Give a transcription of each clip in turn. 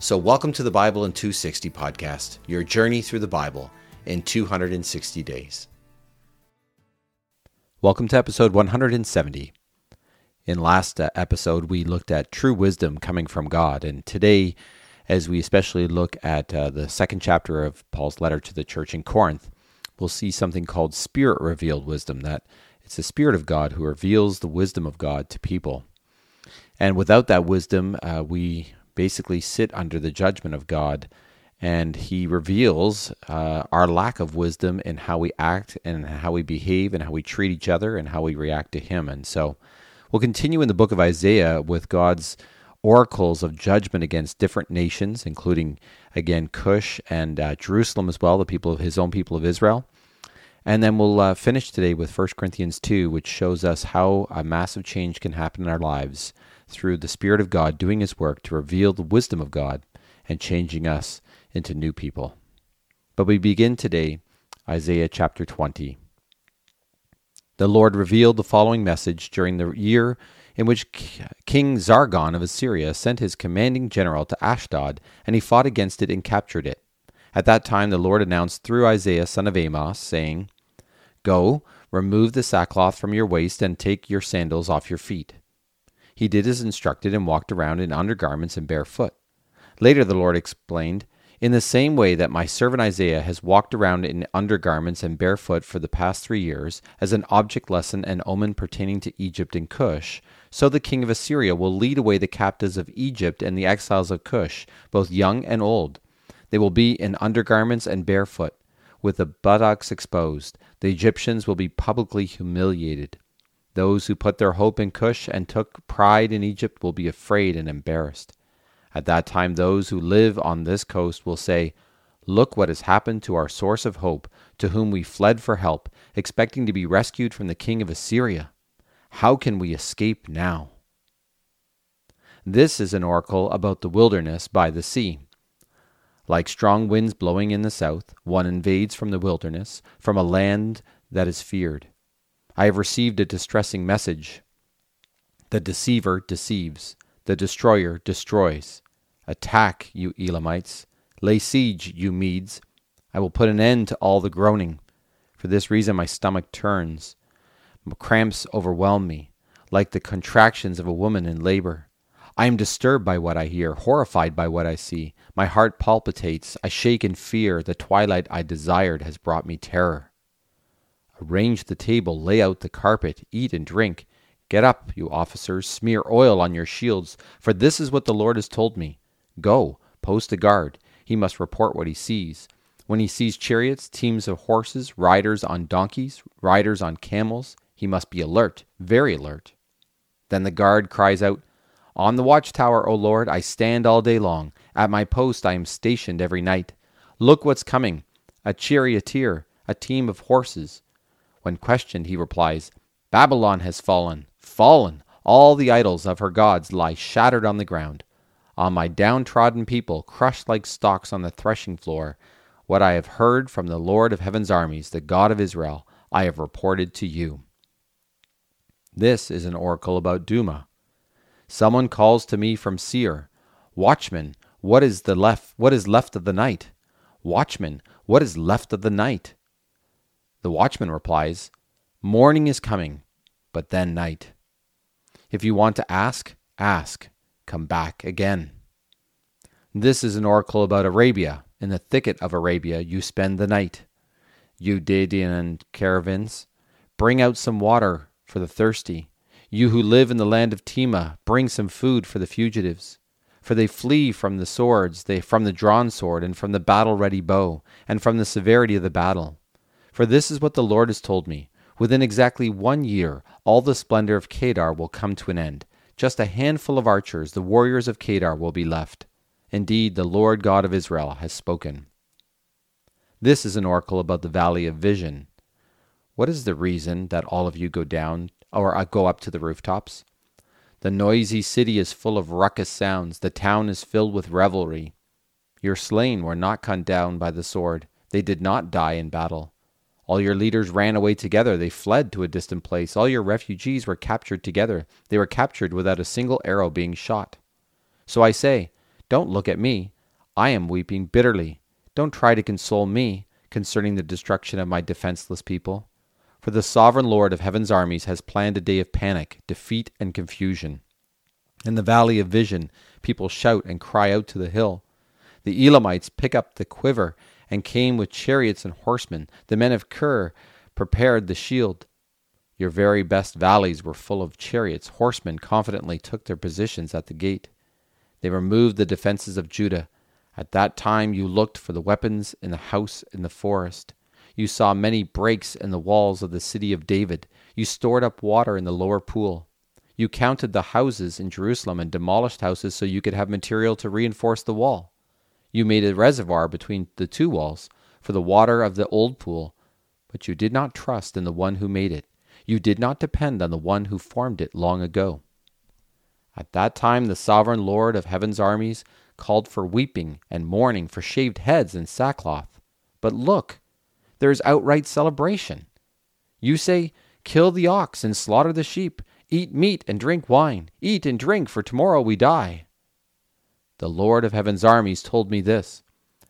So, welcome to the Bible in 260 podcast, your journey through the Bible in 260 days. Welcome to episode 170. In last uh, episode, we looked at true wisdom coming from God, and today, as we especially look at uh, the second chapter of Paul's letter to the church in Corinth, we'll see something called spirit revealed wisdom that it's the spirit of God who reveals the wisdom of God to people. And without that wisdom, uh, we basically sit under the judgment of God. And he reveals uh, our lack of wisdom in how we act and how we behave and how we treat each other and how we react to him. And so we'll continue in the book of Isaiah with God's oracles of judgment against different nations, including, again, Cush and uh, Jerusalem as well, the people of his own people of Israel. And then we'll uh, finish today with 1 Corinthians 2, which shows us how a massive change can happen in our lives through the Spirit of God doing His work to reveal the wisdom of God and changing us into new people. But we begin today, Isaiah chapter 20. The Lord revealed the following message during the year in which King Sargon of Assyria sent his commanding general to Ashdod, and he fought against it and captured it. At that time the Lord announced through Isaiah son of Amos, saying, Go, remove the sackcloth from your waist, and take your sandals off your feet. He did as instructed and walked around in undergarments and barefoot. Later the Lord explained, In the same way that my servant Isaiah has walked around in undergarments and barefoot for the past three years, as an object lesson and omen pertaining to Egypt and Cush, so the king of Assyria will lead away the captives of Egypt and the exiles of Cush, both young and old. They will be in undergarments and barefoot, with the buttocks exposed. The Egyptians will be publicly humiliated. Those who put their hope in Cush and took pride in Egypt will be afraid and embarrassed. At that time, those who live on this coast will say, Look what has happened to our source of hope, to whom we fled for help, expecting to be rescued from the king of Assyria. How can we escape now? This is an oracle about the wilderness by the sea. Like strong winds blowing in the south, one invades from the wilderness, from a land that is feared. I have received a distressing message. The deceiver deceives, the destroyer destroys. Attack, you Elamites. Lay siege, you Medes. I will put an end to all the groaning. For this reason, my stomach turns. Cramps overwhelm me, like the contractions of a woman in labor. I am disturbed by what I hear, horrified by what I see. My heart palpitates. I shake in fear. The twilight I desired has brought me terror. Arrange the table, lay out the carpet, eat and drink. Get up, you officers, smear oil on your shields, for this is what the Lord has told me. Go, post a guard. He must report what he sees. When he sees chariots, teams of horses, riders on donkeys, riders on camels, he must be alert, very alert. Then the guard cries out, On the watchtower, O Lord, I stand all day long. At my post I am stationed every night. Look what's coming a charioteer, a team of horses. When questioned, he replies, Babylon has fallen, fallen. All the idols of her gods lie shattered on the ground. On my downtrodden people, crushed like stalks on the threshing floor, what I have heard from the Lord of heaven's armies, the God of Israel, I have reported to you. This is an oracle about Duma. Someone calls to me from Seir, Watchman, what is the left what is left of the night? Watchman, what is left of the night? The watchman replies, Morning is coming, but then night. If you want to ask, ask. Come back again. This is an oracle about Arabia. In the thicket of Arabia you spend the night. You Dedan caravans, bring out some water for the thirsty. You who live in the land of Tema, bring some food for the fugitives. For they flee from the swords, they from the drawn sword, and from the battle ready bow, and from the severity of the battle. For this is what the Lord has told me. Within exactly one year, all the splendor of Kedar will come to an end. Just a handful of archers, the warriors of Kedar, will be left. Indeed, the Lord God of Israel has spoken. This is an oracle about the valley of vision. What is the reason that all of you go down or uh, go up to the rooftops? The noisy city is full of ruckus sounds. The town is filled with revelry. Your slain were not cut down by the sword. They did not die in battle. All your leaders ran away together. They fled to a distant place. All your refugees were captured together. They were captured without a single arrow being shot. So I say, don't look at me. I am weeping bitterly. Don't try to console me concerning the destruction of my defenseless people. For the sovereign Lord of heaven's armies has planned a day of panic, defeat, and confusion. In the valley of vision, people shout and cry out to the hill. The Elamites pick up the quiver and came with chariots and horsemen. The men of Kir prepared the shield. Your very best valleys were full of chariots. Horsemen confidently took their positions at the gate. They removed the defenses of Judah. At that time you looked for the weapons in the house in the forest. You saw many breaks in the walls of the city of David. You stored up water in the lower pool. You counted the houses in Jerusalem and demolished houses so you could have material to reinforce the wall. You made a reservoir between the two walls for the water of the old pool, but you did not trust in the one who made it. You did not depend on the one who formed it long ago. At that time, the sovereign Lord of heaven's armies called for weeping and mourning, for shaved heads and sackcloth. But look, there is outright celebration. You say, Kill the ox and slaughter the sheep, eat meat and drink wine, eat and drink, for tomorrow we die. The Lord of heaven's armies told me this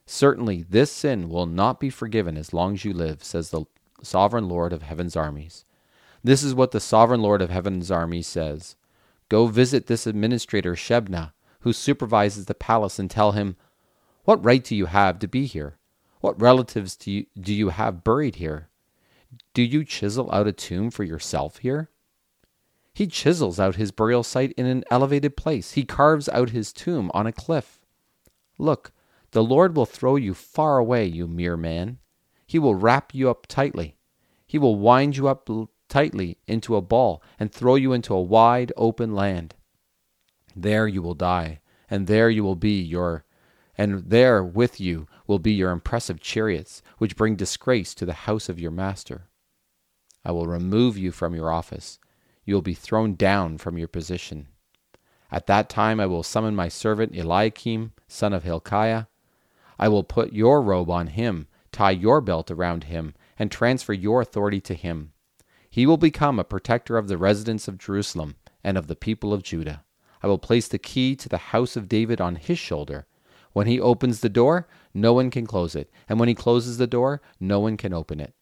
Certainly this sin will not be forgiven as long as you live, says the sovereign Lord of heaven's armies. This is what the sovereign Lord of heaven's armies says Go visit this administrator, Shebna, who supervises the palace, and tell him, What right do you have to be here? What relatives do you, do you have buried here? Do you chisel out a tomb for yourself here? He chisels out his burial site in an elevated place. He carves out his tomb on a cliff. Look, the Lord will throw you far away, you mere man. He will wrap you up tightly. He will wind you up tightly into a ball and throw you into a wide open land. There you will die, and there you will be your and there with you will be your impressive chariots, which bring disgrace to the house of your master. I will remove you from your office you will be thrown down from your position. At that time I will summon my servant Eliakim, son of Hilkiah. I will put your robe on him, tie your belt around him, and transfer your authority to him. He will become a protector of the residents of Jerusalem and of the people of Judah. I will place the key to the house of David on his shoulder. When he opens the door, no one can close it, and when he closes the door, no one can open it.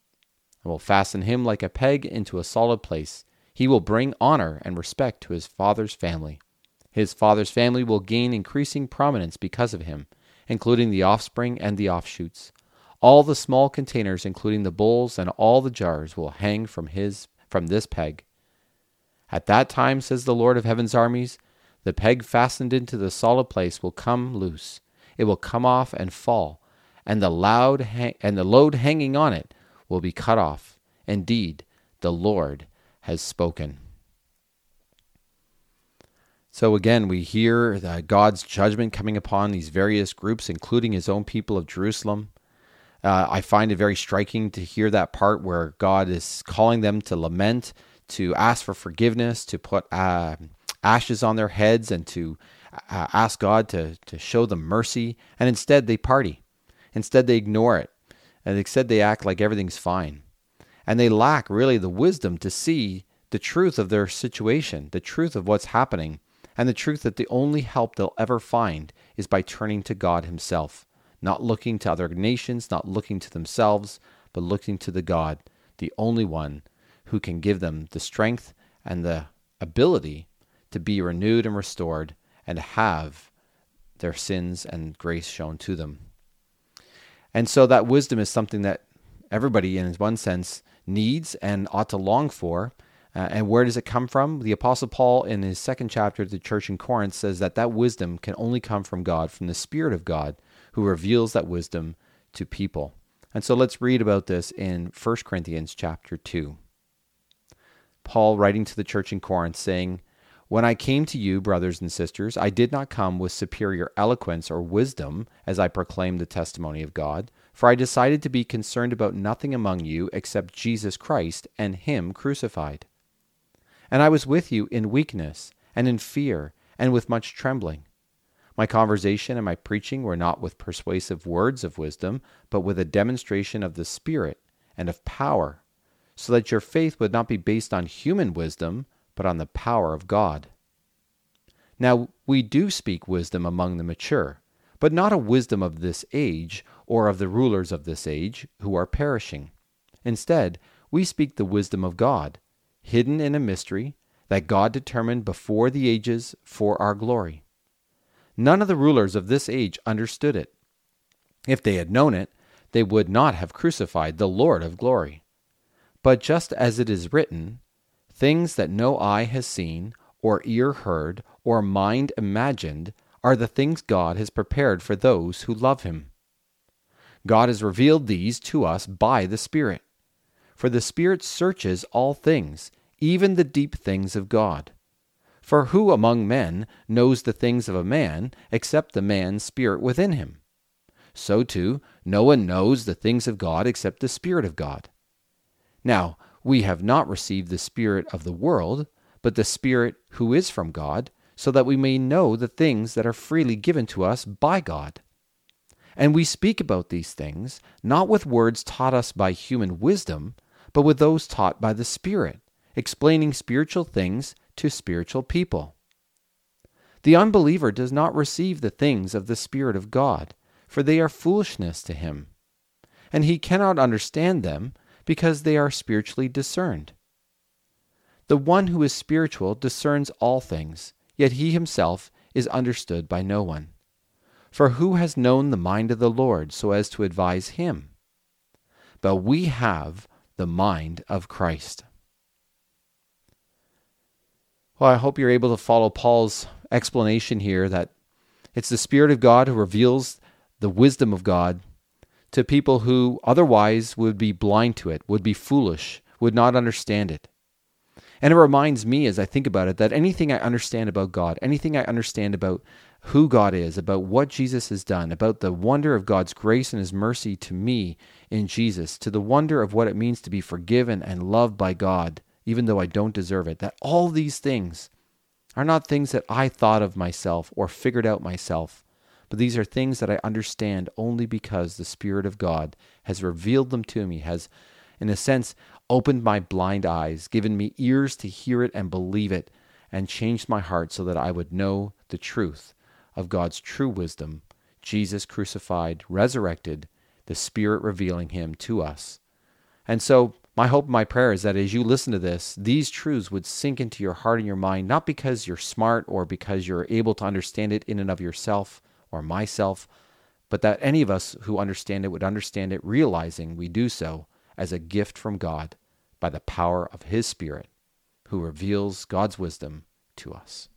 I will fasten him like a peg into a solid place. He will bring honor and respect to his father's family. His father's family will gain increasing prominence because of him, including the offspring and the offshoots. All the small containers, including the bowls and all the jars, will hang from his from this peg. At that time, says the Lord of heaven's armies, the peg fastened into the solid place will come loose. It will come off and fall, and the loud ha- and the load hanging on it will be cut off. Indeed, the Lord has spoken. So again, we hear God's judgment coming upon these various groups, including his own people of Jerusalem. Uh, I find it very striking to hear that part where God is calling them to lament, to ask for forgiveness, to put uh, ashes on their heads, and to uh, ask God to, to show them mercy. And instead, they party. Instead, they ignore it. And instead, they act like everything's fine and they lack really the wisdom to see the truth of their situation, the truth of what's happening, and the truth that the only help they'll ever find is by turning to God Himself, not looking to other nations, not looking to themselves, but looking to the God, the only one who can give them the strength and the ability to be renewed and restored and have their sins and grace shown to them. And so that wisdom is something that everybody, in one sense, needs and ought to long for. Uh, and where does it come from? The Apostle Paul, in his second chapter to the church in Corinth, says that that wisdom can only come from God, from the Spirit of God, who reveals that wisdom to people. And so let's read about this in 1 Corinthians chapter 2. Paul writing to the church in Corinth, saying, When I came to you, brothers and sisters, I did not come with superior eloquence or wisdom as I proclaimed the testimony of God for I decided to be concerned about nothing among you except Jesus Christ and Him crucified. And I was with you in weakness, and in fear, and with much trembling. My conversation and my preaching were not with persuasive words of wisdom, but with a demonstration of the Spirit and of power, so that your faith would not be based on human wisdom, but on the power of God. Now, we do speak wisdom among the mature, but not a wisdom of this age or of the rulers of this age who are perishing. Instead, we speak the wisdom of God, hidden in a mystery that God determined before the ages for our glory. None of the rulers of this age understood it. If they had known it, they would not have crucified the Lord of glory. But just as it is written, things that no eye has seen, or ear heard, or mind imagined, are the things God has prepared for those who love Him. God has revealed these to us by the Spirit. For the Spirit searches all things, even the deep things of God. For who among men knows the things of a man except the man's spirit within him? So too, no one knows the things of God except the Spirit of God. Now, we have not received the Spirit of the world, but the Spirit who is from God, so that we may know the things that are freely given to us by God. And we speak about these things, not with words taught us by human wisdom, but with those taught by the Spirit, explaining spiritual things to spiritual people. The unbeliever does not receive the things of the Spirit of God, for they are foolishness to him, and he cannot understand them because they are spiritually discerned. The one who is spiritual discerns all things, yet he himself is understood by no one. For who has known the mind of the Lord so as to advise him? But we have the mind of Christ. Well, I hope you're able to follow Paul's explanation here that it's the Spirit of God who reveals the wisdom of God to people who otherwise would be blind to it, would be foolish, would not understand it. And it reminds me as I think about it that anything I understand about God, anything I understand about who God is, about what Jesus has done, about the wonder of God's grace and his mercy to me in Jesus, to the wonder of what it means to be forgiven and loved by God, even though I don't deserve it, that all these things are not things that I thought of myself or figured out myself, but these are things that I understand only because the Spirit of God has revealed them to me, has, in a sense, opened my blind eyes, given me ears to hear it and believe it, and changed my heart so that I would know the truth of God's true wisdom, Jesus crucified, resurrected, the Spirit revealing him to us. And so, my hope and my prayer is that as you listen to this, these truths would sink into your heart and your mind, not because you're smart or because you're able to understand it in and of yourself or myself, but that any of us who understand it would understand it, realizing we do so as a gift from God by the power of His Spirit, who reveals God's wisdom to us.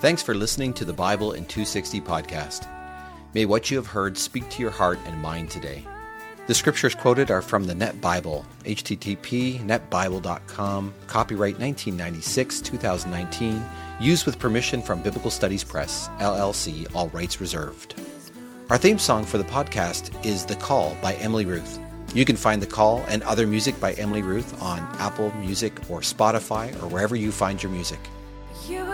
Thanks for listening to the Bible in 260 podcast. May what you have heard speak to your heart and mind today. The scriptures quoted are from the Net Bible, http netbible.com, copyright 1996 2019, used with permission from Biblical Studies Press, LLC, all rights reserved. Our theme song for the podcast is The Call by Emily Ruth. You can find The Call and other music by Emily Ruth on Apple Music or Spotify or wherever you find your music. You